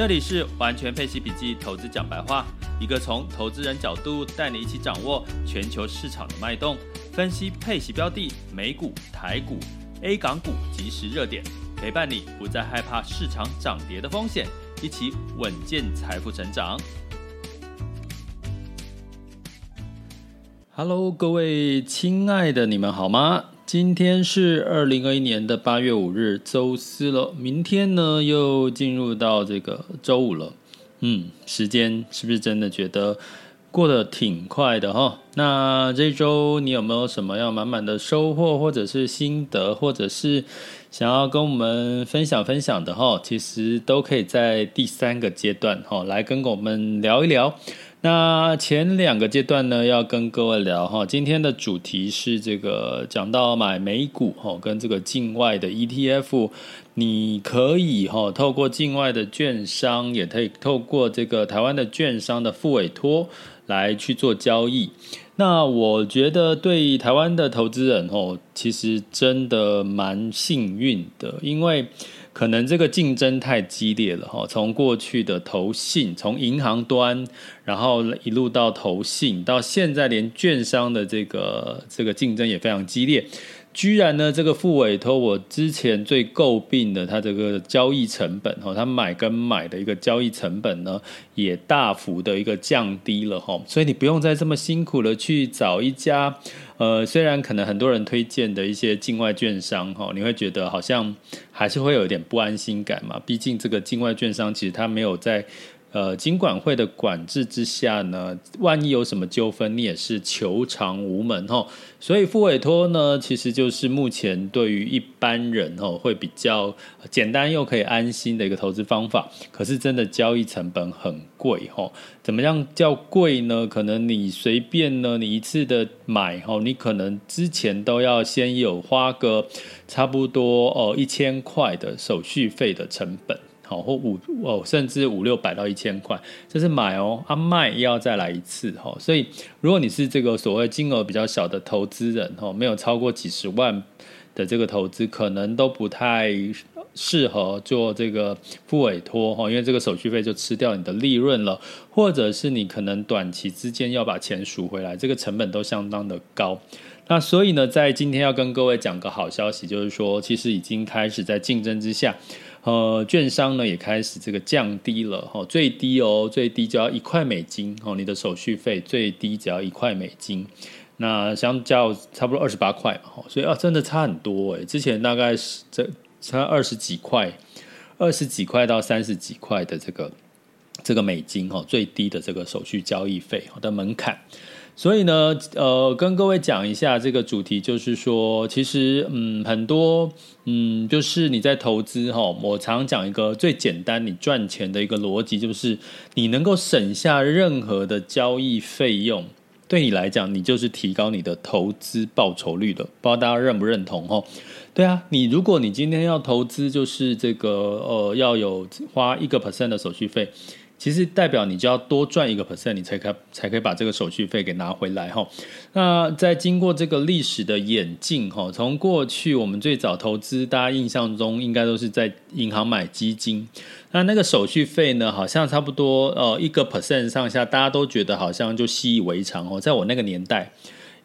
这里是完全配息笔记投资讲白话，一个从投资人角度带你一起掌握全球市场的脉动，分析配息标的、美股、台股、A 港股即时热点，陪伴你不再害怕市场涨跌的风险，一起稳健财富成长。Hello，各位亲爱的，你们好吗？今天是二零二一年的八月五日，周四了。明天呢，又进入到这个周五了。嗯，时间是不是真的觉得过得挺快的哈？那这周你有没有什么要满满的收获，或者是心得，或者是想要跟我们分享分享的哈？其实都可以在第三个阶段哈，来跟我们聊一聊。那前两个阶段呢，要跟各位聊哈，今天的主题是这个讲到买美股哈，跟这个境外的 ETF，你可以哈透过境外的券商，也可以透过这个台湾的券商的副委托来去做交易。那我觉得对台湾的投资人哦，其实真的蛮幸运的，因为。可能这个竞争太激烈了哈，从过去的投信，从银行端，然后一路到投信，到现在连券商的这个这个竞争也非常激烈。居然呢，这个副委托我之前最诟病的，它这个交易成本哈，它买跟买的一个交易成本呢，也大幅的一个降低了哈，所以你不用再这么辛苦的去找一家，呃，虽然可能很多人推荐的一些境外券商哈，你会觉得好像还是会有一点不安心感嘛，毕竟这个境外券商其实它没有在。呃，金管会的管制之下呢，万一有什么纠纷，你也是求偿无门哈。所以复委托呢，其实就是目前对于一般人哈，会比较简单又可以安心的一个投资方法。可是真的交易成本很贵哈。怎么样叫贵呢？可能你随便呢，你一次的买哈，你可能之前都要先有花个差不多哦一千块的手续费的成本。好，或五哦，甚至五六百到一千块，这是买哦，啊卖要再来一次哈。所以，如果你是这个所谓金额比较小的投资人哈，没有超过几十万的这个投资，可能都不太适合做这个复委托哈，因为这个手续费就吃掉你的利润了，或者是你可能短期之间要把钱赎回来，这个成本都相当的高。那所以呢，在今天要跟各位讲个好消息，就是说，其实已经开始在竞争之下。呃，券商呢也开始这个降低了哈，最低哦，最低只要一块美金哦，你的手续费最低只要一块美金，那相较差不多二十八块嘛，所以啊，真的差很多诶，之前大概是这差二十几块，二十几块到三十几块的这个这个美金哈，最低的这个手续交易费的门槛。所以呢，呃，跟各位讲一下这个主题，就是说，其实，嗯，很多，嗯，就是你在投资哈，我常讲一个最简单，你赚钱的一个逻辑，就是你能够省下任何的交易费用，对你来讲，你就是提高你的投资报酬率的。不知道大家认不认同哈？对啊，你如果你今天要投资，就是这个，呃，要有花一个 percent 的手续费。其实代表你就要多赚一个 percent，你才可才可以把这个手续费给拿回来哈。那在经过这个历史的演进哈，从过去我们最早投资，大家印象中应该都是在银行买基金，那那个手续费呢，好像差不多呃一个 percent 上下，大家都觉得好像就习以为常哦。在我那个年代。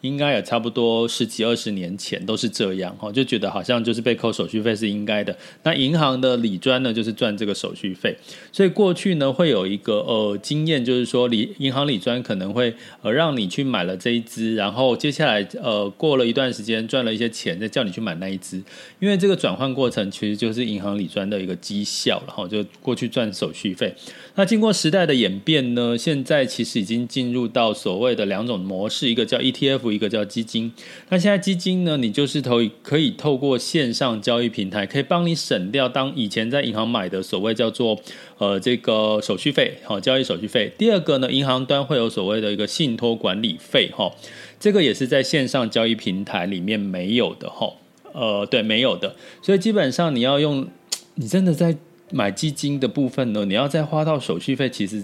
应该也差不多十几二十年前都是这样哈，就觉得好像就是被扣手续费是应该的。那银行的理专呢，就是赚这个手续费。所以过去呢，会有一个呃经验，就是说理银行理专可能会呃让你去买了这一支，然后接下来呃过了一段时间赚了一些钱，再叫你去买那一支。因为这个转换过程其实就是银行理专的一个绩效，然后就过去赚手续费。那经过时代的演变呢，现在其实已经进入到所谓的两种模式，一个叫 ETF。一个叫基金。那现在基金呢，你就是投可以透过线上交易平台，可以帮你省掉当以前在银行买的所谓叫做呃这个手续费，好，交易手续费。第二个呢，银行端会有所谓的一个信托管理费，哈，这个也是在线上交易平台里面没有的，哈，呃，对，没有的。所以基本上你要用，你真的在买基金的部分呢，你要再花到手续费，其实。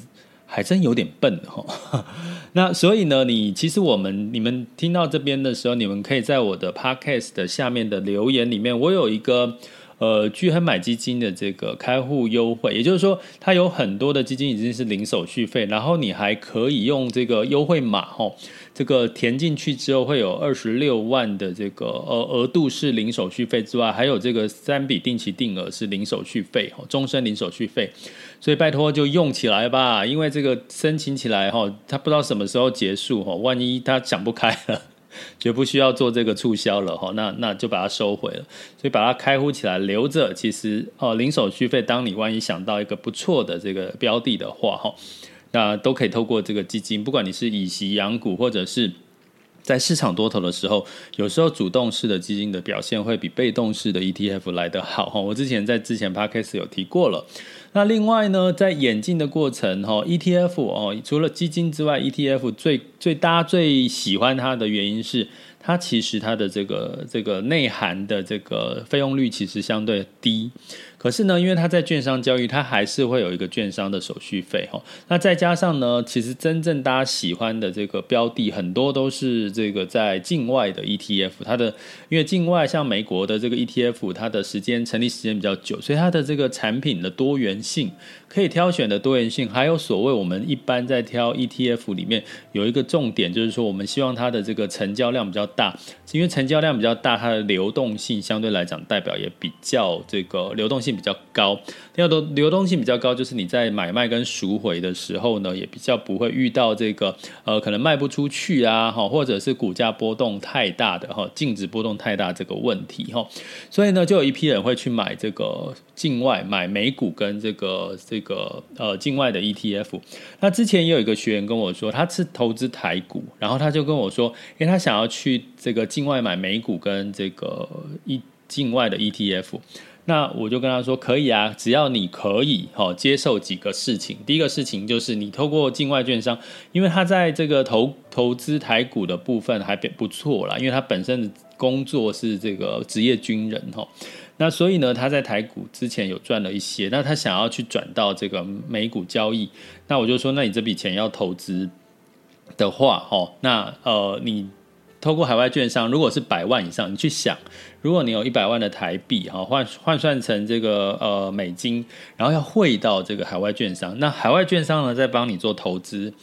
还真有点笨哦，那所以呢，你其实我们你们听到这边的时候，你们可以在我的 podcast 的下面的留言里面，我有一个呃巨亨买基金的这个开户优惠，也就是说，它有很多的基金已经是零手续费，然后你还可以用这个优惠码哦。这个填进去之后会有二十六万的这个呃额度是零手续费之外，还有这个三笔定期定额是零手续费哈，终身零手续费，所以拜托就用起来吧，因为这个申请起来哈，他不知道什么时候结束哈，万一他想不开了，就不需要做这个促销了哈，那那就把它收回了，所以把它开户起来留着，其实哦零手续费，当你万一想到一个不错的这个标的的话哈。那都可以透过这个基金，不管你是以息养股，或者是在市场多头的时候，有时候主动式的基金的表现会比被动式的 ETF 来得好哈。我之前在之前 Podcast 有提过了。那另外呢，在演进的过程哈，ETF 哦，除了基金之外，ETF 最最大家最喜欢它的原因是。它其实它的这个这个内涵的这个费用率其实相对低，可是呢，因为它在券商交易，它还是会有一个券商的手续费哈。那再加上呢，其实真正大家喜欢的这个标的很多都是这个在境外的 ETF，它的因为境外像美国的这个 ETF，它的时间成立时间比较久，所以它的这个产品的多元性。可以挑选的多元性，还有所谓我们一般在挑 ETF 里面有一个重点，就是说我们希望它的这个成交量比较大，因为成交量比较大，它的流动性相对来讲代表也比较这个流动性比较高。第二个流动性比较高，就是你在买卖跟赎回的时候呢，也比较不会遇到这个呃可能卖不出去啊，哈，或者是股价波动太大的哈，净值波动太大这个问题哈。所以呢，就有一批人会去买这个境外买美股跟这个这个。这个呃，境外的 ETF，那之前也有一个学员跟我说，他是投资台股，然后他就跟我说，因为他想要去这个境外买美股跟这个一境外的 ETF，那我就跟他说，可以啊，只要你可以哦接受几个事情。第一个事情就是你透过境外券商，因为他在这个投投资台股的部分还不错啦，因为他本身的工作是这个职业军人哈。那所以呢，他在台股之前有赚了一些，那他想要去转到这个美股交易，那我就说，那你这笔钱要投资的话，哦，那呃，你透过海外券商，如果是百万以上，你去想，如果你有一百万的台币，哈，换换算成这个呃美金，然后要汇到这个海外券商，那海外券商呢，在帮你做投资，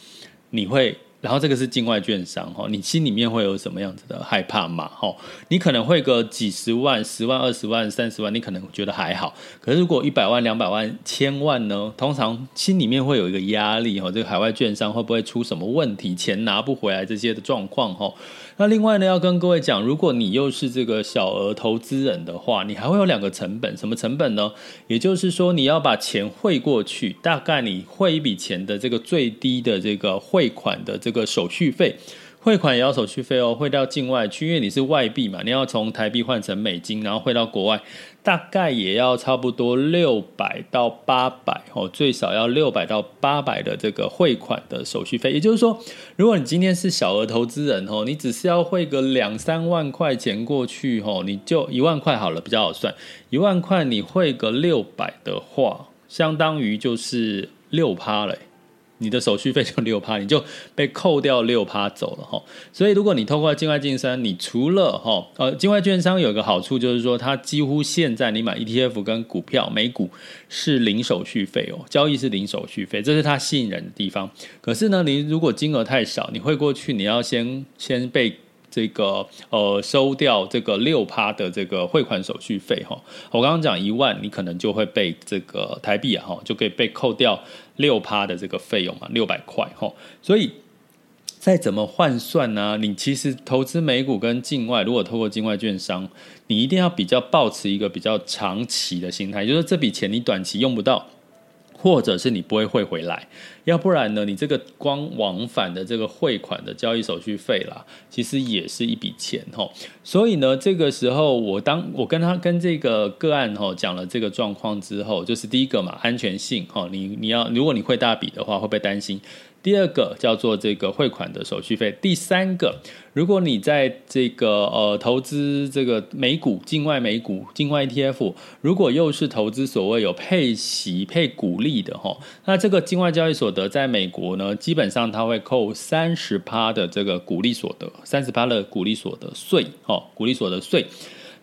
你会。然后这个是境外券商哈，你心里面会有什么样子的害怕嘛？哈，你可能会个几十万、十万、二十万、三十万，你可能觉得还好。可是如果一百万、两百万、千万呢？通常心里面会有一个压力哈，这个海外券商会不会出什么问题，钱拿不回来这些的状况哈？那另外呢，要跟各位讲，如果你又是这个小额投资人的话，你还会有两个成本，什么成本呢？也就是说，你要把钱汇过去，大概你汇一笔钱的这个最低的这个汇款的这个手续费。汇款也要手续费哦，汇到境外去，因为你是外币嘛，你要从台币换成美金，然后汇到国外，大概也要差不多六百到八百哦，最少要六百到八百的这个汇款的手续费。也就是说，如果你今天是小额投资人哦，你只是要汇个两三万块钱过去哦，你就一万块好了，比较好算，一万块你汇个六百的话，相当于就是六趴了。你的手续费就六趴，你就被扣掉六趴走了哈。所以如果你透过境外券商，你除了哈呃境外券商有一个好处就是说，它几乎现在你买 ETF 跟股票美股是零手续费哦，交易是零手续费，这是它吸引人的地方。可是呢，你如果金额太少，你汇过去，你要先先被。这个呃收掉这个六趴的这个汇款手续费哈，我刚刚讲一万，你可能就会被这个台币啊哈，就可以被扣掉六趴的这个费用嘛，六百块哈。所以再怎么换算呢？你其实投资美股跟境外，如果透过境外券商，你一定要比较抱持一个比较长期的心态，就是这笔钱你短期用不到。或者是你不会汇回来，要不然呢，你这个光往返的这个汇款的交易手续费啦，其实也是一笔钱吼。所以呢，这个时候我当我跟他跟这个个案吼讲了这个状况之后，就是第一个嘛，安全性吼，你你要如果你汇大笔的话，会不会担心？第二个叫做这个汇款的手续费，第三个，如果你在这个呃投资这个美股、境外美股、境外 ETF，如果又是投资所谓有配息、配股利的哈，那这个境外交易所得在美国呢，基本上它会扣三十趴的这个股利所得，三十趴的股利所得税，哈，股利所得税，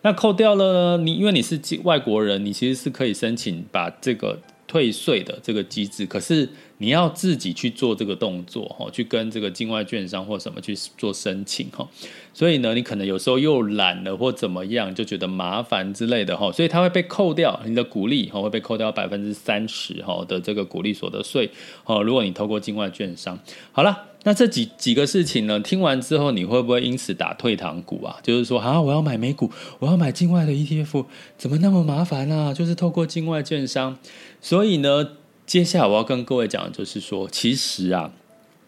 那扣掉了，你因为你是外国人，你其实是可以申请把这个退税的这个机制，可是。你要自己去做这个动作哈，去跟这个境外券商或什么去做申请哈，所以呢，你可能有时候又懒了或怎么样，就觉得麻烦之类的哈，所以它会被扣掉你的股利哈，会被扣掉百分之三十哈的这个股利所得税哦。如果你透过境外券商，好了，那这几几个事情呢，听完之后你会不会因此打退堂鼓啊？就是说啊，我要买美股，我要买境外的 ETF，怎么那么麻烦啊？就是透过境外券商，所以呢。接下来我要跟各位讲的就是说，其实啊，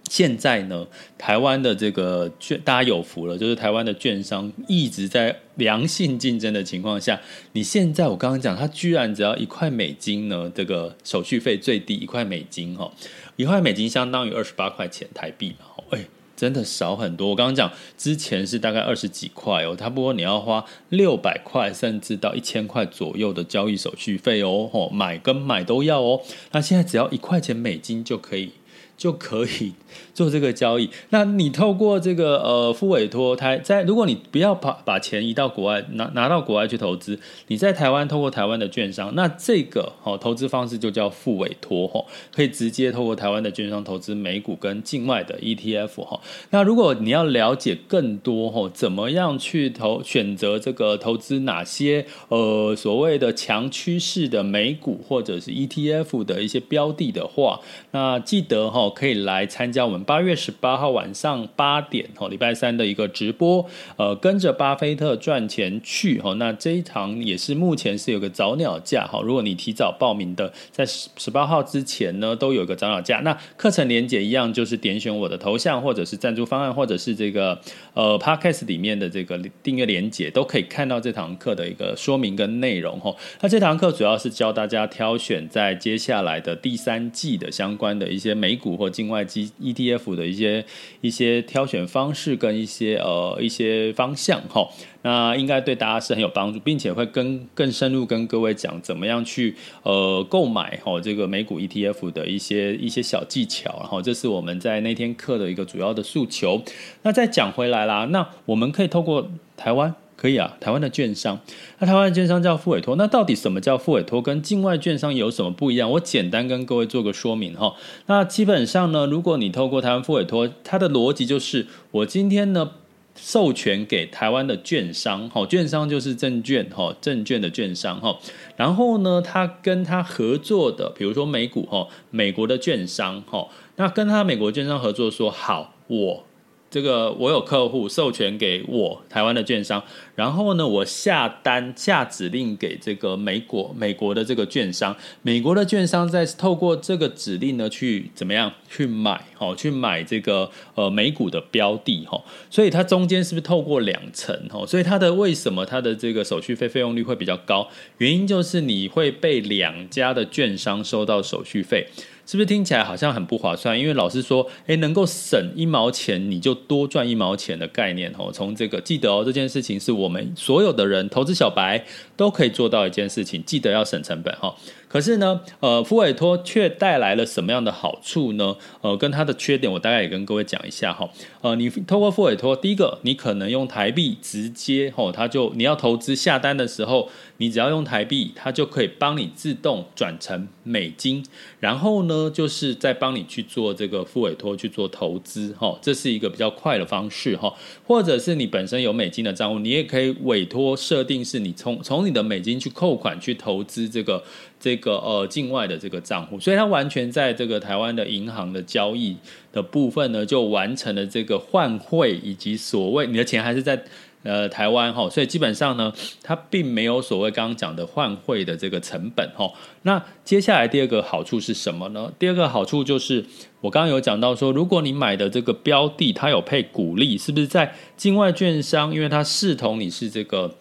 现在呢，台湾的这个券，大家有福了，就是台湾的券商一直在良性竞争的情况下，你现在我刚刚讲，它居然只要一块美金呢，这个手续费最低一块美金哈，一块美金相当于二十八块钱台币嘛，哎。真的少很多。我刚刚讲之前是大概二十几块哦，差不多你要花六百块甚至到一千块左右的交易手续费哦，吼，买跟买都要哦。那现在只要一块钱美金就可以。就可以做这个交易。那你透过这个呃付委托，台在如果你不要把把钱移到国外拿拿到国外去投资，你在台湾透过台湾的券商，那这个好投资方式就叫付委托哈，可以直接透过台湾的券商投资美股跟境外的 ETF 哈。那如果你要了解更多哈，怎么样去投选择这个投资哪些呃所谓的强趋势的美股或者是 ETF 的一些标的的话，那记得哈。可以来参加我们八月十八号晚上八点哦，礼拜三的一个直播，呃，跟着巴菲特赚钱去哈。那这一堂也是目前是有个早鸟价哈，如果你提早报名的，在十十八号之前呢，都有一个早鸟价。那课程连接一样，就是点选我的头像，或者是赞助方案，或者是这个呃 Podcast 里面的这个订阅连接，都可以看到这堂课的一个说明跟内容哈。那这堂课主要是教大家挑选在接下来的第三季的相关的一些美股。或境外基 ETF 的一些一些挑选方式跟一些呃一些方向哈，那应该对大家是很有帮助，并且会跟更深入跟各位讲怎么样去呃购买哈这个美股 ETF 的一些一些小技巧，然后这是我们在那天课的一个主要的诉求。那再讲回来啦，那我们可以透过台湾。可以啊，台湾的券商，那台湾的券商叫复委托，那到底什么叫复委托，跟境外券商有什么不一样？我简单跟各位做个说明哈。那基本上呢，如果你透过台湾复委托，它的逻辑就是，我今天呢授权给台湾的券商，哈，券商就是证券，哈，证券的券商，哈，然后呢，他跟他合作的，比如说美股，哈，美国的券商，哈，那跟他美国券商合作说好，我。这个我有客户授权给我台湾的券商，然后呢，我下单下指令给这个美国美国的这个券商，美国的券商再透过这个指令呢去怎么样去买哦，去买这个呃美股的标的哈，所以它中间是不是透过两层哈？所以它的为什么它的这个手续费费用率会比较高？原因就是你会被两家的券商收到手续费。是不是听起来好像很不划算？因为老师说，诶，能够省一毛钱，你就多赚一毛钱的概念哦。从这个记得哦，这件事情是我们所有的人投资小白都可以做到一件事情，记得要省成本哈。可是呢，呃，付委托却带来了什么样的好处呢？呃，跟它的缺点，我大概也跟各位讲一下哈。呃，你透过付委托，第一个，你可能用台币直接吼，它就你要投资下单的时候，你只要用台币，它就可以帮你自动转成美金，然后呢，就是再帮你去做这个付委托去做投资哈，这是一个比较快的方式哈。或者是你本身有美金的账户，你也可以委托设定是你从从你的美金去扣款去投资这个。这个呃境外的这个账户，所以它完全在这个台湾的银行的交易的部分呢，就完成了这个换汇以及所谓你的钱还是在呃台湾哈，所以基本上呢，它并没有所谓刚刚讲的换汇的这个成本哈。那接下来第二个好处是什么呢？第二个好处就是我刚刚有讲到说，如果你买的这个标的它有配股利，是不是在境外券商，因为它视同你是这个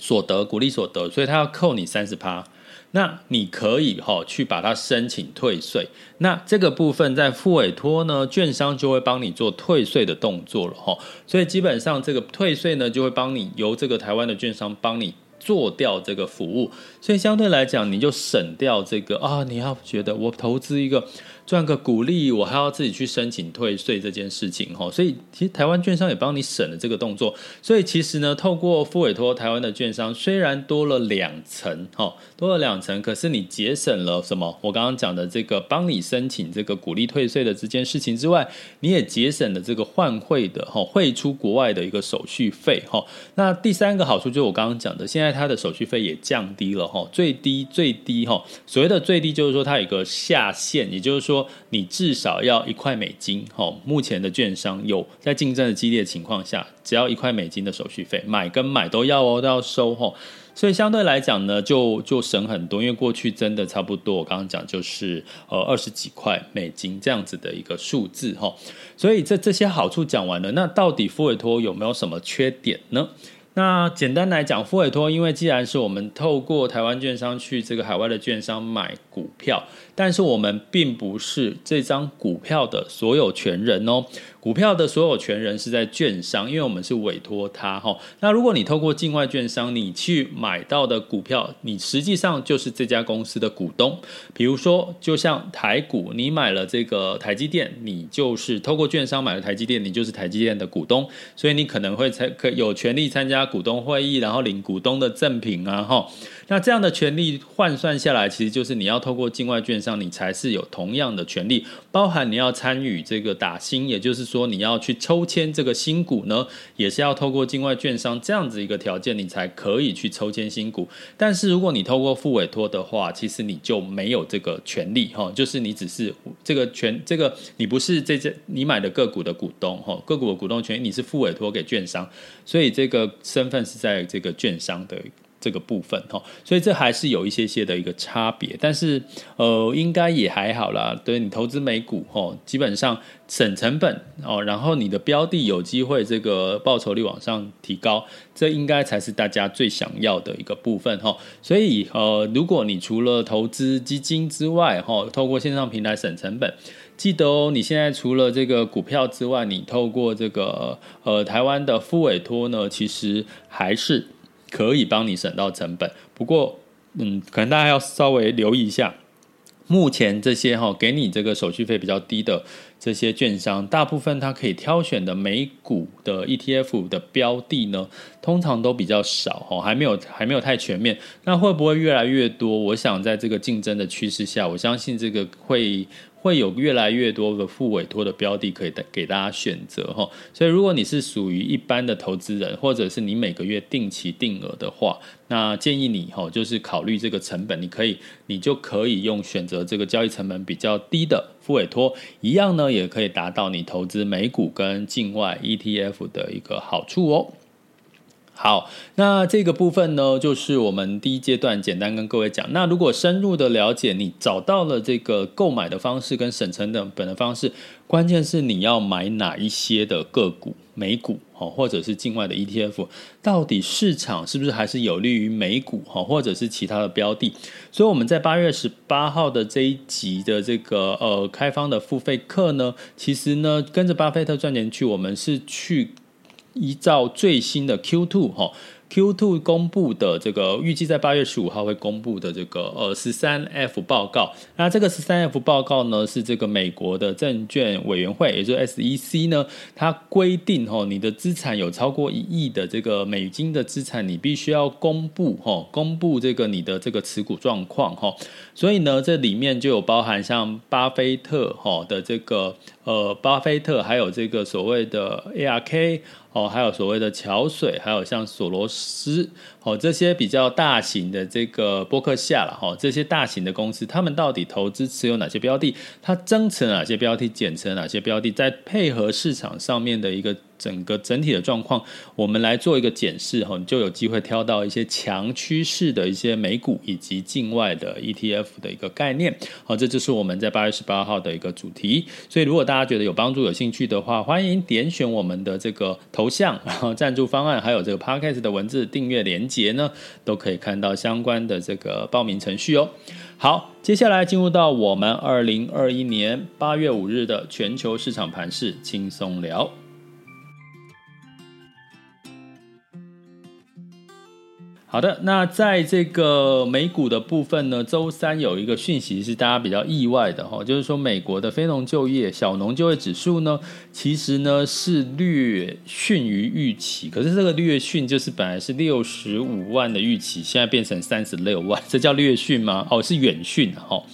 所得股利所得，所以它要扣你三十趴。那你可以哈去把它申请退税，那这个部分在付委托呢，券商就会帮你做退税的动作了哈，所以基本上这个退税呢，就会帮你由这个台湾的券商帮你做掉这个服务，所以相对来讲，你就省掉这个啊，你要觉得我投资一个。赚个股利，我还要自己去申请退税这件事情哈，所以其实台湾券商也帮你省了这个动作。所以其实呢，透过付委托台湾的券商，虽然多了两层哈，多了两层，可是你节省了什么？我刚刚讲的这个帮你申请这个股利退税的这件事情之外，你也节省了这个换汇的哈汇出国外的一个手续费哈。那第三个好处就是我刚刚讲的，现在它的手续费也降低了哈，最低最低哈，所谓的最低就是说它有一个下限，也就是说。说你至少要一块美金，哈，目前的券商有在竞争的激烈的情况下，只要一块美金的手续费，买跟买都要哦，都要收，哈，所以相对来讲呢，就就省很多，因为过去真的差不多，我刚刚讲就是呃二十几块美金这样子的一个数字，哈，所以这这些好处讲完了，那到底富委托有没有什么缺点呢？那简单来讲，富委托，因为既然是我们透过台湾券商去这个海外的券商买股票，但是我们并不是这张股票的所有权人哦。股票的所有权人是在券商，因为我们是委托他哈。那如果你透过境外券商，你去买到的股票，你实际上就是这家公司的股东。比如说，就像台股，你买了这个台积电，你就是透过券商买了台积电，你就是台积电的股东，所以你可能会参可有权利参加股东会议，然后领股东的赠品啊哈。那这样的权利换算下来，其实就是你要透过境外券商，你才是有同样的权利，包含你要参与这个打新，也就是说你要去抽签这个新股呢，也是要透过境外券商这样子一个条件，你才可以去抽签新股。但是如果你透过复委托的话，其实你就没有这个权利哈，就是你只是这个权，这个你不是这这你买的个股的股东哈，个股的股东权益你是复委托给券商，所以这个身份是在这个券商的。这个部分哈，所以这还是有一些些的一个差别，但是呃，应该也还好啦。对，你投资美股哈，基本上省成本哦，然后你的标的有机会这个报酬率往上提高，这应该才是大家最想要的一个部分哈。所以呃，如果你除了投资基金之外哈，透过线上平台省成本，记得哦，你现在除了这个股票之外，你透过这个呃台湾的副委托呢，其实还是。可以帮你省到成本，不过，嗯，可能大家要稍微留意一下，目前这些哈给你这个手续费比较低的这些券商，大部分它可以挑选的美股的 ETF 的标的呢，通常都比较少哈，还没有还没有太全面。那会不会越来越多？我想在这个竞争的趋势下，我相信这个会。会有越来越多的副委托的标的可以给大家选择哈，所以如果你是属于一般的投资人，或者是你每个月定期定额的话，那建议你哈，就是考虑这个成本，你可以，你就可以用选择这个交易成本比较低的副委托，一样呢，也可以达到你投资美股跟境外 ETF 的一个好处哦。好，那这个部分呢，就是我们第一阶段简单跟各位讲。那如果深入的了解，你找到了这个购买的方式跟省成本的方式，关键是你要买哪一些的个股，美股哦，或者是境外的 ETF，到底市场是不是还是有利于美股哈，或者是其他的标的？所以我们在八月十八号的这一集的这个呃开放的付费课呢，其实呢跟着巴菲特赚钱去，我们是去。依照最新的 Q2 哈。Q2 公布的这个预计在八月十五号会公布的这个呃十三 F 报告，那这个十三 F 报告呢是这个美国的证券委员会，也就是 SEC 呢，它规定哈，你的资产有超过一亿的这个美金的资产，你必须要公布哈，公布这个你的这个持股状况哈，所以呢，这里面就有包含像巴菲特哈的这个呃巴菲特，还有这个所谓的 ARK 哦，还有所谓的桥水，还有像索罗斯。哦，这些比较大型的这个波克夏了哈，这些大型的公司，他们到底投资持有哪些标的？它增持哪些标的？减持哪些标的？再配合市场上面的一个整个整体的状况，我们来做一个检视哈，你就有机会挑到一些强趋势的一些美股以及境外的 ETF 的一个概念。好，这就是我们在八月十八号的一个主题。所以，如果大家觉得有帮助、有兴趣的话，欢迎点选我们的这个头像，然 后赞助方案，还有这个 Podcast 的文字订阅连接呢，都可以看到相关的这个报名程序哦。好，接下来进入到我们二零二一年八月五日的全球市场盘势轻松聊。好的，那在这个美股的部分呢，周三有一个讯息是大家比较意外的哈，就是说美国的非农就业、小农就业指数呢，其实呢是略逊于预期，可是这个略逊就是本来是六十五万的预期，现在变成三十六万，这叫略逊吗？哦，是远逊哈，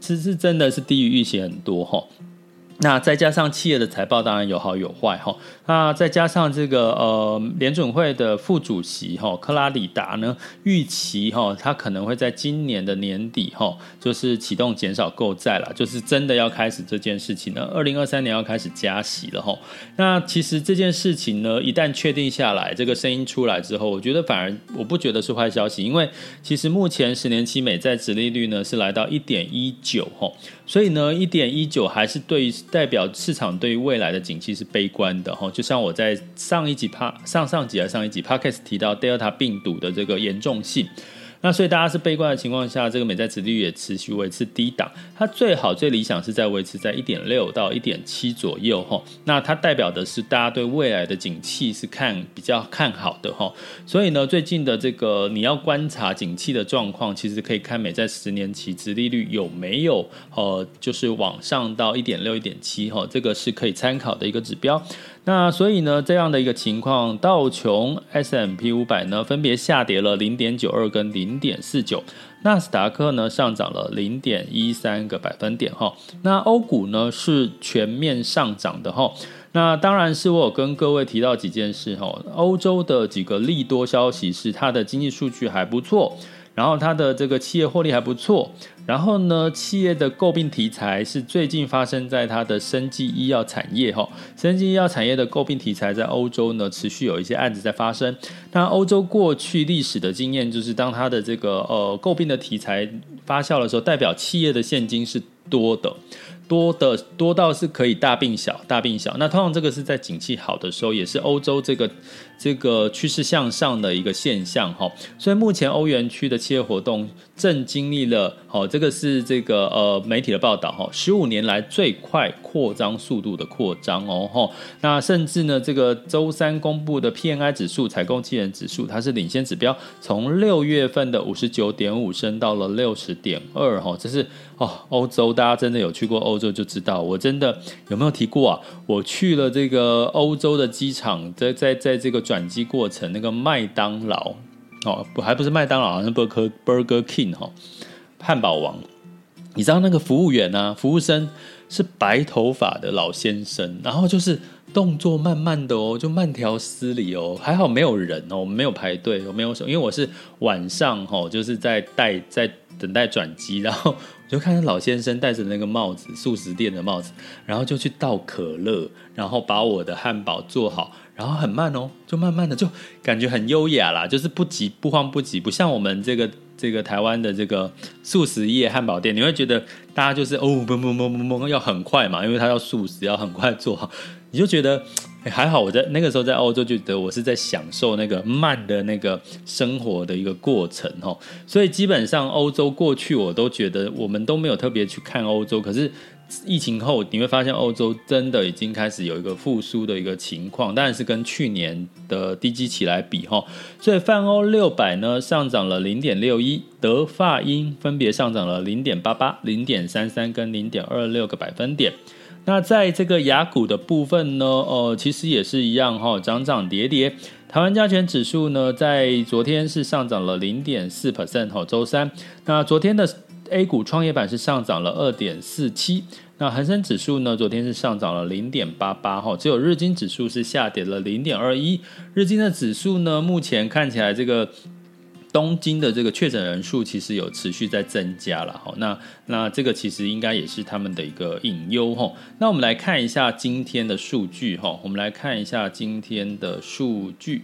其实是真的是低于预期很多哈。那再加上企业的财报当然有好有坏哈，那再加上这个呃联准会的副主席哈克拉里达呢预期哈他可能会在今年的年底哈就是启动减少购债了，就是真的要开始这件事情呢，二零二三年要开始加息了哈。那其实这件事情呢一旦确定下来，这个声音出来之后，我觉得反而我不觉得是坏消息，因为其实目前十年期美债殖利率呢是来到一点一九哈，所以呢一点一九还是对于代表市场对于未来的景气是悲观的哈，就像我在上一集帕上上集啊上一集 Podcast 提到 Delta 病毒的这个严重性。那所以大家是悲观的情况下，这个美债殖利率也持续维持低档，它最好最理想是在维持在一点六到一点七左右哈。那它代表的是大家对未来的景气是看比较看好的哈。所以呢，最近的这个你要观察景气的状况，其实可以看美债十年期殖利率有没有呃，就是往上到一点六、一点七哈，这个是可以参考的一个指标。那所以呢，这样的一个情况，道琼 s m p 五百呢分别下跌了零点九二跟零点四九，纳斯达克呢上涨了零点一三个百分点哈。那欧股呢是全面上涨的哈。那当然是我有跟各位提到几件事哈。欧洲的几个利多消息是它的经济数据还不错，然后它的这个企业获利还不错。然后呢，企业的诟病题材是最近发生在它的生技医药产业哈，生技医药产业的诟病题材在欧洲呢持续有一些案子在发生。那欧洲过去历史的经验就是，当它的这个呃诟病的题材发酵的时候，代表企业的现金是多的。多的多到是可以大并小，大并小。那通常这个是在景气好的时候，也是欧洲这个这个趋势向上的一个现象哈。所以目前欧元区的企业活动正经历了，好，这个是这个呃媒体的报道哈，十五年来最快扩张速度的扩张哦哈。那甚至呢，这个周三公布的 PNI 指数，采购经理人指数，它是领先指标，从六月份的五十九点五升到了六十点二哈，这是。哦，欧洲，大家真的有去过欧洲就知道，我真的有没有提过啊？我去了这个欧洲的机场，在在在这个转机过程，那个麦当劳哦，不还不是麦当劳，好像 Burger Burger King 哈，汉堡王。你知道那个服务员啊，服务生是白头发的老先生，然后就是动作慢慢的哦，就慢条斯理哦，还好没有人哦，我没有排队，我没有什么，因为我是晚上哦，就是在待在等待转机，然后我。就看到老先生戴着那个帽子，素食店的帽子，然后就去倒可乐，然后把我的汉堡做好，然后很慢哦，就慢慢的，就感觉很优雅啦，就是不急不慌不急，不像我们这个这个台湾的这个素食业汉堡店，你会觉得大家就是哦，嘣嘣嘣嘣嘣，要很快嘛，因为它要素食，要很快做好，你就觉得。还好，我在那个时候在欧洲，觉得我是在享受那个慢的那个生活的一个过程哈。所以基本上欧洲过去我都觉得我们都没有特别去看欧洲。可是疫情后你会发现欧洲真的已经开始有一个复苏的一个情况，当然是跟去年的低基期来比哈。所以泛欧六百呢上涨了零点六一，德法英分别上涨了零点八八、零点三三跟零点二六个百分点。那在这个雅股的部分呢，呃，其实也是一样哈，涨涨跌跌。台湾加权指数呢，在昨天是上涨了零点四 percent 哈，周三。那昨天的 A 股创业板是上涨了二点四七，那恒生指数呢，昨天是上涨了零点八八哈，只有日经指数是下跌了零点二一。日经的指数呢，目前看起来这个。东京的这个确诊人数其实有持续在增加了哈，那那这个其实应该也是他们的一个隐忧哈。那我们来看一下今天的数据哈，我们来看一下今天的数据。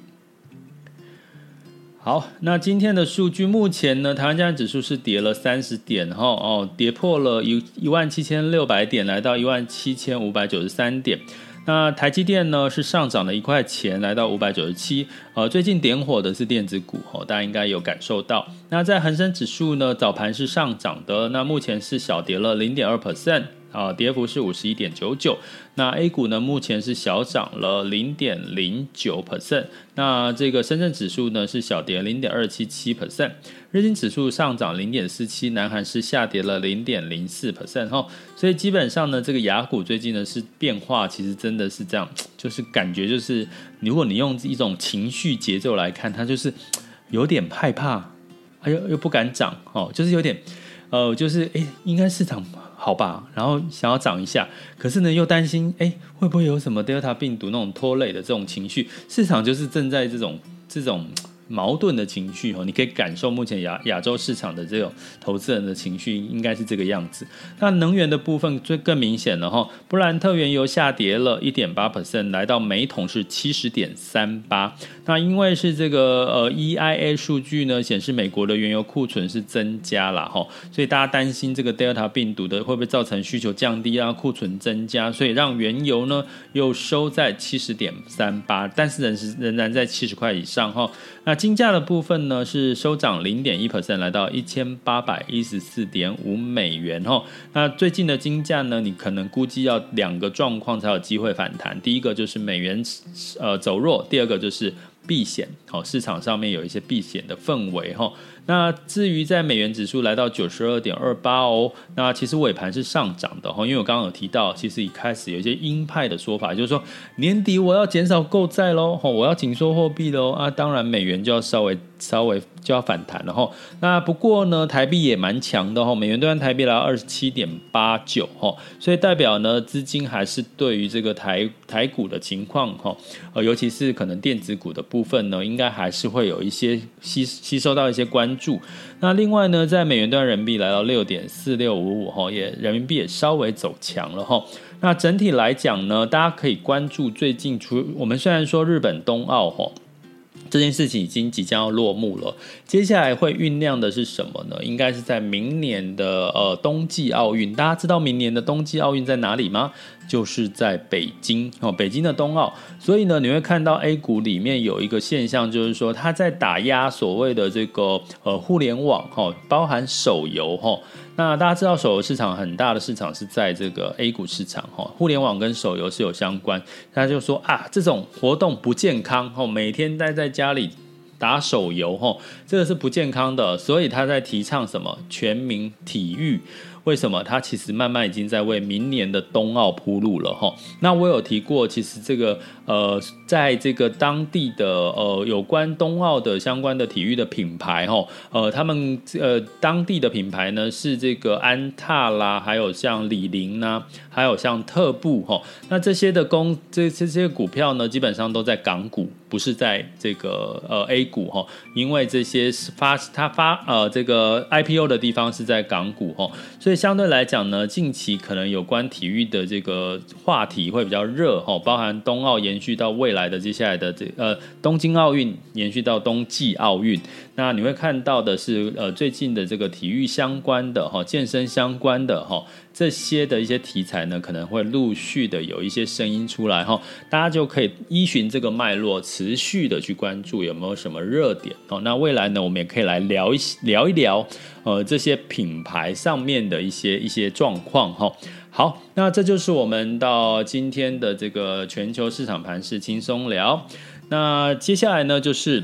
好，那今天的数据目前呢，台湾加权指数是跌了三十点哈哦，跌破了一一万七千六百点，来到一万七千五百九十三点。那台积电呢是上涨了一块钱，来到五百九十七。呃，最近点火的是电子股，哦，大家应该有感受到。那在恒生指数呢，早盘是上涨的，那目前是小跌了零点二 percent。啊，跌幅是五十一点九九。那 A 股呢，目前是小涨了零点零九 percent。那这个深圳指数呢是小跌零点二七七 percent。日经指数上涨零点四七，南韩是下跌了零点零四 percent 哈。所以基本上呢，这个雅股最近呢是变化，其实真的是这样，就是感觉就是，如果你用一种情绪节奏来看，它就是有点害怕，哎呦又不敢涨哦，就是有点呃，就是哎，应该市场。好吧，然后想要涨一下，可是呢又担心，哎，会不会有什么 Delta 病毒那种拖累的这种情绪？市场就是正在这种这种。矛盾的情绪哦，你可以感受目前亚亚洲市场的这种投资人的情绪应该是这个样子。那能源的部分最更明显了哈，布兰特原油下跌了一点八 percent，来到每桶是七十点三八。那因为是这个呃 EIA 数据呢显示美国的原油库存是增加了哈，所以大家担心这个 Delta 病毒的会不会造成需求降低啊，库存增加，所以让原油呢又收在七十点三八，但是仍是仍然在七十块以上哈。那金价的部分呢，是收涨零点一 percent，来到一千八百一十四点五美元哈。那最近的金价呢，你可能估计要两个状况才有机会反弹。第一个就是美元呃走弱，第二个就是避险，好，市场上面有一些避险的氛围哈。那至于在美元指数来到九十二点二八哦，那其实尾盘是上涨的哈，因为我刚刚有提到，其实一开始有一些鹰派的说法，就是说年底我要减少购债喽，我要紧缩货币喽啊，当然美元就要稍微稍微就要反弹了哈。那不过呢，台币也蛮强的哈，美元兑换台币来到二十七点八九哈，所以代表呢资金还是对于这个台台股的情况哈，呃，尤其是可能电子股的部分呢，应该还是会有一些吸吸收到一些关。注那另外呢，在美元兑人民币来到六点四六五五哈，也人民币也稍微走强了哈。那整体来讲呢，大家可以关注最近出我们虽然说日本冬奥哈。这件事情已经即将要落幕了，接下来会酝酿的是什么呢？应该是在明年的呃冬季奥运。大家知道明年的冬季奥运在哪里吗？就是在北京哦，北京的冬奥。所以呢，你会看到 A 股里面有一个现象，就是说它在打压所谓的这个呃互联网哈，包含手游哈。那大家知道手游市场很大的市场是在这个 A 股市场哈，互联网跟手游是有相关。他就说啊，这种活动不健康哈，每天待在家里打手游哈，这个是不健康的。所以他在提倡什么全民体育。为什么它其实慢慢已经在为明年的冬奥铺路了哈？那我有提过，其实这个呃，在这个当地的呃有关冬奥的相关的体育的品牌哈，呃，他们呃当地的品牌呢是这个安踏啦，还有像李宁呐，还有像特步哈。那这些的公这这些股票呢，基本上都在港股，不是在这个呃 A 股哈，因为这些发它发呃这个 IPO 的地方是在港股哈，所以。相对来讲呢，近期可能有关体育的这个话题会比较热哈，包含冬奥延续到未来的接下来的这呃东京奥运延续到冬季奥运，那你会看到的是呃最近的这个体育相关的哈健身相关的哈这些的一些题材呢，可能会陆续的有一些声音出来哈，大家就可以依循这个脉络持续的去关注有没有什么热点哦。那未来呢，我们也可以来聊一聊一聊。呃，这些品牌上面的一些一些状况哈。好，那这就是我们到今天的这个全球市场盘势轻松聊。那接下来呢，就是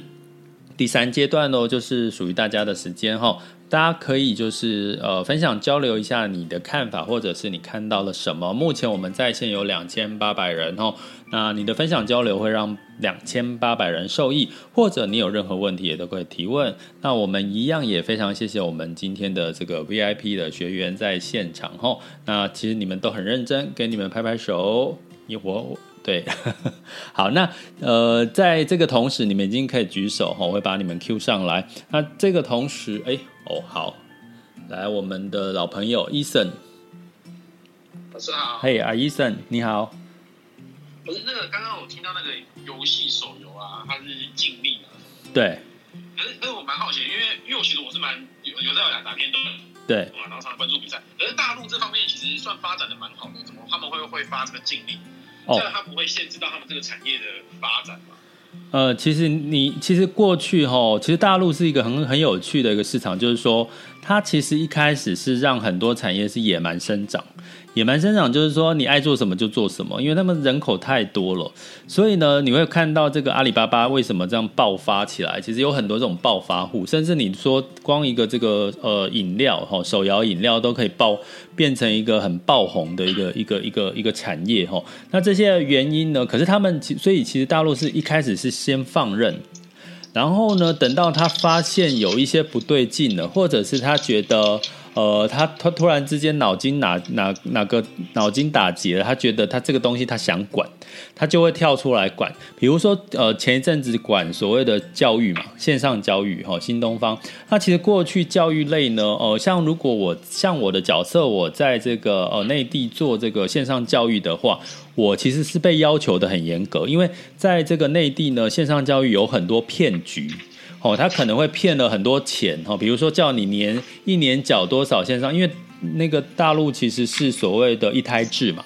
第三阶段喽，就是属于大家的时间哈。大家可以就是呃分享交流一下你的看法，或者是你看到了什么。目前我们在线有两千八百人哦，那你的分享交流会让两千八百人受益，或者你有任何问题也都可以提问。那我们一样也非常谢谢我们今天的这个 VIP 的学员在现场哦。那其实你们都很认真，给你们拍拍手。我对，好，那呃，在这个同时，你们已经可以举手哈，我会把你们 Q 上来。那这个同时，哎，哦，好，来，我们的老朋友 Eason，老师好，嘿，啊，Eason，你好。不是那个，刚刚我听到那个游戏手游啊，它是竞力啊。对。可是，可是我蛮好奇，因为因为我其实我是蛮有有在打打电动，对，然后常常关注比赛。可是大陆这方面其实算发展的蛮好的，怎么他们会会发这个竞力？这样它不会限制到他们这个产业的发展吗？呃，其实你其实过去哈，其实大陆是一个很很有趣的一个市场，就是说它其实一开始是让很多产业是野蛮生长。野蛮生长就是说，你爱做什么就做什么，因为他们人口太多了，所以呢，你会看到这个阿里巴巴为什么这样爆发起来。其实有很多这种暴发户，甚至你说光一个这个呃饮料哈，手摇饮料都可以爆变成一个很爆红的一个一个一个一个产业哈。那这些原因呢？可是他们其所以其实大陆是一开始是先放任，然后呢，等到他发现有一些不对劲了，或者是他觉得。呃，他他突然之间脑筋哪哪哪个脑筋打结了，他觉得他这个东西他想管，他就会跳出来管。比如说，呃，前一阵子管所谓的教育嘛，线上教育哈，新东方。那其实过去教育类呢，呃，像如果我像我的角色，我在这个呃内地做这个线上教育的话，我其实是被要求的很严格，因为在这个内地呢，线上教育有很多骗局。哦，他可能会骗了很多钱哦，比如说叫你年一年缴多少线上，因为那个大陆其实是所谓的一胎制嘛，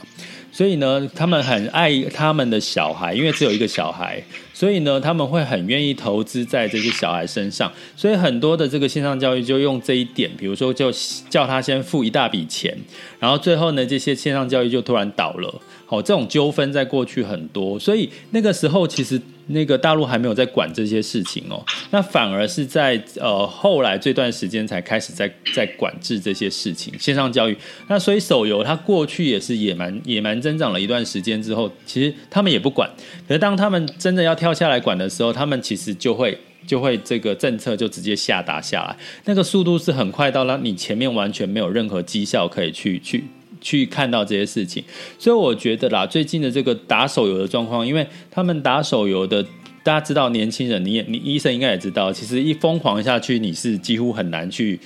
所以呢，他们很爱他们的小孩，因为只有一个小孩，所以呢，他们会很愿意投资在这些小孩身上，所以很多的这个线上教育就用这一点，比如说就叫他先付一大笔钱，然后最后呢，这些线上教育就突然倒了。好，这种纠纷在过去很多，所以那个时候其实。那个大陆还没有在管这些事情哦，那反而是在呃后来这段时间才开始在在管制这些事情，线上教育。那所以手游它过去也是野蛮野蛮增长了一段时间之后，其实他们也不管。可是当他们真的要跳下来管的时候，他们其实就会就会这个政策就直接下达下来，那个速度是很快到让你前面完全没有任何绩效可以去去。去看到这些事情，所以我觉得啦，最近的这个打手游的状况，因为他们打手游的，大家知道，年轻人，你也你医生应该也知道，其实一疯狂下去，你是几乎很难去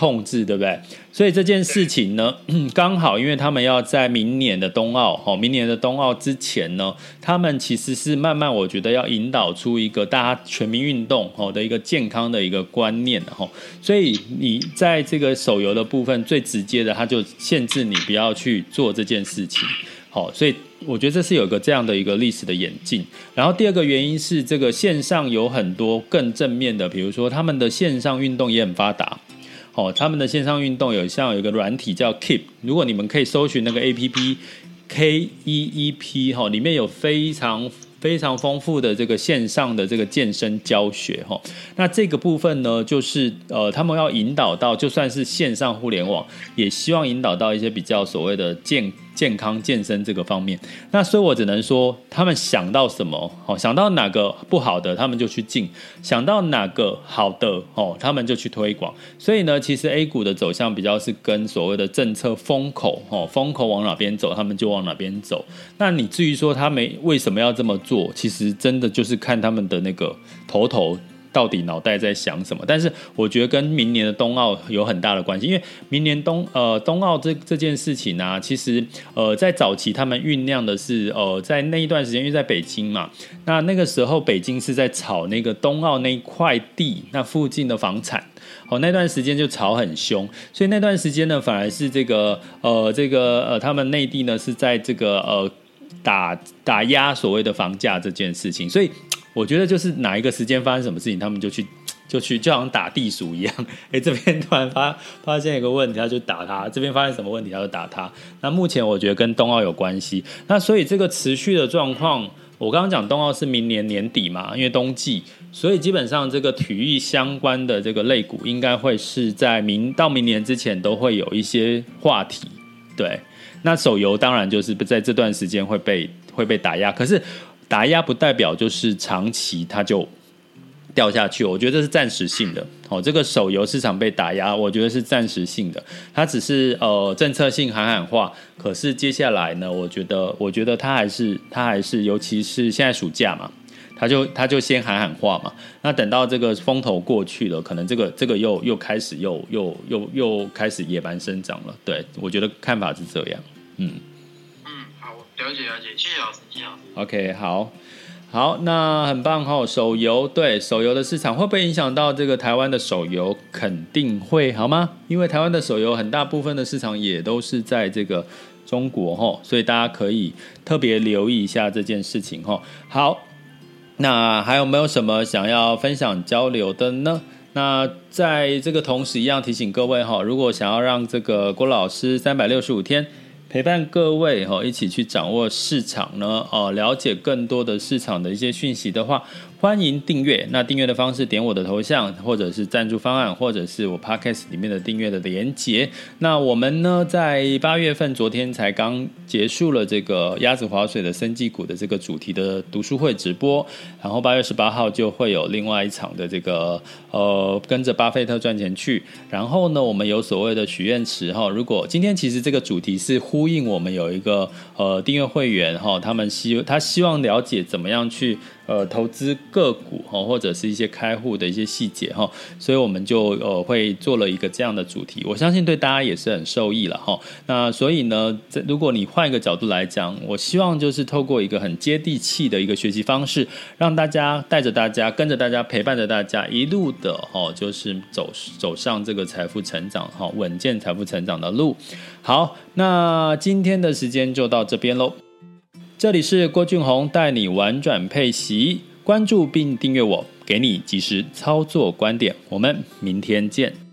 控制，对不对？所以这件事情呢，刚好因为他们要在明年的冬奥，哦，明年的冬奥之前呢，他们其实是慢慢，我觉得要引导出一个大家全民运动，哦的一个健康的一个观念，哈。所以你在这个手游的部分，最直接的，他就限制你不要去做这件事情，好，所以我觉得这是有一个这样的一个历史的演进。然后第二个原因是，这个线上有很多更正面的，比如说他们的线上运动也很发达。哦，他们的线上运动有像有一个软体叫 Keep，如果你们可以搜寻那个 APP K E E P 哈，里面有非常非常丰富的这个线上的这个健身教学哈。那这个部分呢，就是呃，他们要引导到，就算是线上互联网，也希望引导到一些比较所谓的健。健康健身这个方面，那所以我只能说，他们想到什么，哦，想到哪个不好的，他们就去禁；想到哪个好的，哦，他们就去推广。所以呢，其实 A 股的走向比较是跟所谓的政策风口，哦，风口往哪边走，他们就往哪边走。那你至于说他们为什么要这么做，其实真的就是看他们的那个头头。到底脑袋在想什么？但是我觉得跟明年的冬奥有很大的关系，因为明年冬呃冬奥这这件事情呢、其实呃在早期他们酝酿的是呃在那一段时间，因为在北京嘛，那那个时候北京是在炒那个冬奥那一块地那附近的房产，哦那段时间就炒很凶，所以那段时间呢反而是这个呃这个呃他们内地呢是在这个呃打打压所谓的房价这件事情，所以。我觉得就是哪一个时间发生什么事情，他们就去 就去，就好像打地鼠一样。哎，这边突然发发现一个问题，他就打他；这边发现什么问题，他就打他。那目前我觉得跟冬奥有关系。那所以这个持续的状况，我刚刚讲冬奥是明年年底嘛，因为冬季，所以基本上这个体育相关的这个类股，应该会是在明到明年之前都会有一些话题。对，那手游当然就是在这段时间会被会被打压，可是。打压不代表就是长期它就掉下去，我觉得这是暂时性的。哦，这个手游市场被打压，我觉得是暂时性的。它只是呃政策性喊喊话，可是接下来呢，我觉得，我觉得它还是它还是，尤其是现在暑假嘛，它就它就先喊喊话嘛。那等到这个风头过去了，可能这个这个又又开始又又又又开始野蛮生长了。对，我觉得看法是这样。嗯，了解了解，谢谢老师，谢谢。OK，好。好，那很棒哈！手游对手游的市场会不会影响到这个台湾的手游？肯定会，好吗？因为台湾的手游很大部分的市场也都是在这个中国哈，所以大家可以特别留意一下这件事情哈。好，那还有没有什么想要分享交流的呢？那在这个同时，一样提醒各位哈，如果想要让这个郭老师三百六十五天。陪伴各位哈，一起去掌握市场呢，哦，了解更多的市场的一些讯息的话。欢迎订阅，那订阅的方式点我的头像，或者是赞助方案，或者是我 Podcast 里面的订阅的连结。那我们呢，在八月份昨天才刚结束了这个鸭子划水的生技股的这个主题的读书会直播，然后八月十八号就会有另外一场的这个呃跟着巴菲特赚钱去。然后呢，我们有所谓的许愿池哈，如果今天其实这个主题是呼呼应我们有一个呃订阅会员哈，他们希他希望了解怎么样去。呃，投资个股哈，或者是一些开户的一些细节哈，所以我们就呃会做了一个这样的主题，我相信对大家也是很受益了哈。那所以呢，如果你换一个角度来讲，我希望就是透过一个很接地气的一个学习方式，让大家带着大家，跟着大家，陪伴着大家，一路的哈，就是走走上这个财富成长哈，稳健财富成长的路。好，那今天的时间就到这边喽。这里是郭俊宏带你玩转配息，关注并订阅我，给你及时操作观点。我们明天见。